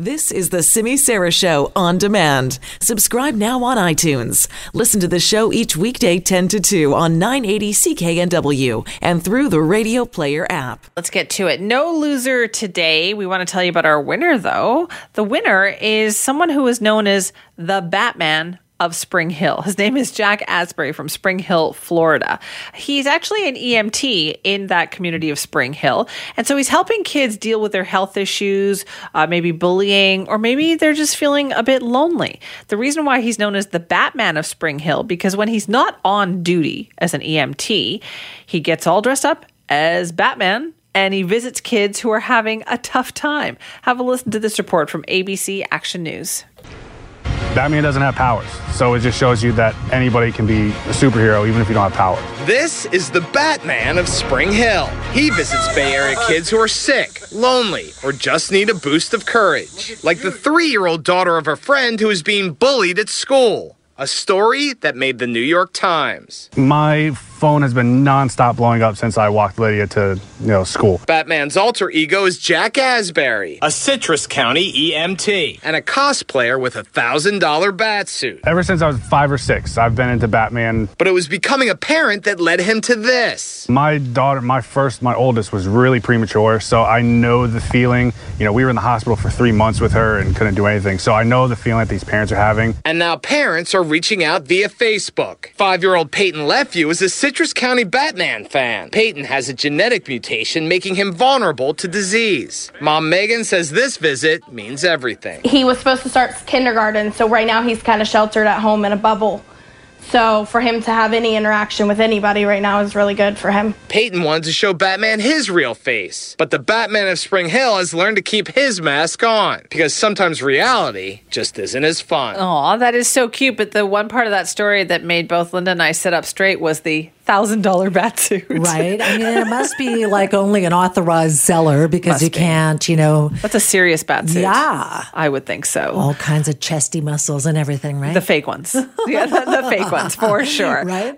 This is the Simi Sara Show on demand. Subscribe now on iTunes. Listen to the show each weekday 10 to 2 on 980 CKNW and through the Radio Player app. Let's get to it. No loser today. We want to tell you about our winner, though. The winner is someone who is known as the Batman of Spring Hill. His name is Jack Asbury from Spring Hill, Florida. He's actually an EMT in that community of Spring Hill. And so he's helping kids deal with their health issues, uh, maybe bullying, or maybe they're just feeling a bit lonely. The reason why he's known as the Batman of Spring Hill, because when he's not on duty as an EMT, he gets all dressed up as Batman and he visits kids who are having a tough time. Have a listen to this report from ABC Action News. Batman doesn't have powers, so it just shows you that anybody can be a superhero even if you don't have powers. This is the Batman of Spring Hill. He visits Bay Area kids who are sick, lonely, or just need a boost of courage. Like the three year old daughter of a friend who is being bullied at school. A story that made the New York Times. My phone has been nonstop blowing up since I walked Lydia to, you know, school. Batman's alter ego is Jack Asbury, a Citrus County EMT, and a cosplayer with a $1,000 bat suit. Ever since I was five or six, I've been into Batman. But it was becoming apparent that led him to this. My daughter, my first, my oldest, was really premature, so I know the feeling. You know, we were in the hospital for three months with her and couldn't do anything, so I know the feeling that these parents are having. And now parents are reaching out via Facebook. Five year old Peyton Lefew is a Citrus County Batman fan. Peyton has a genetic mutation making him vulnerable to disease. Mom Megan says this visit means everything. He was supposed to start kindergarten, so right now he's kind of sheltered at home in a bubble. So for him to have any interaction with anybody right now is really good for him. Peyton wanted to show Batman his real face, but the Batman of Spring Hill has learned to keep his mask on because sometimes reality just isn't as fun. Aw, that is so cute. But the one part of that story that made both Linda and I sit up straight was the thousand dollar bat suit. Right. I mean, it must be like only an authorized seller because Must you be. can't, you know, That's a serious bat suit. Yeah. I would think so. all kinds of chesty muscles and everything, right? The fake ones. Yeah, the, the fake ones for sure. Right.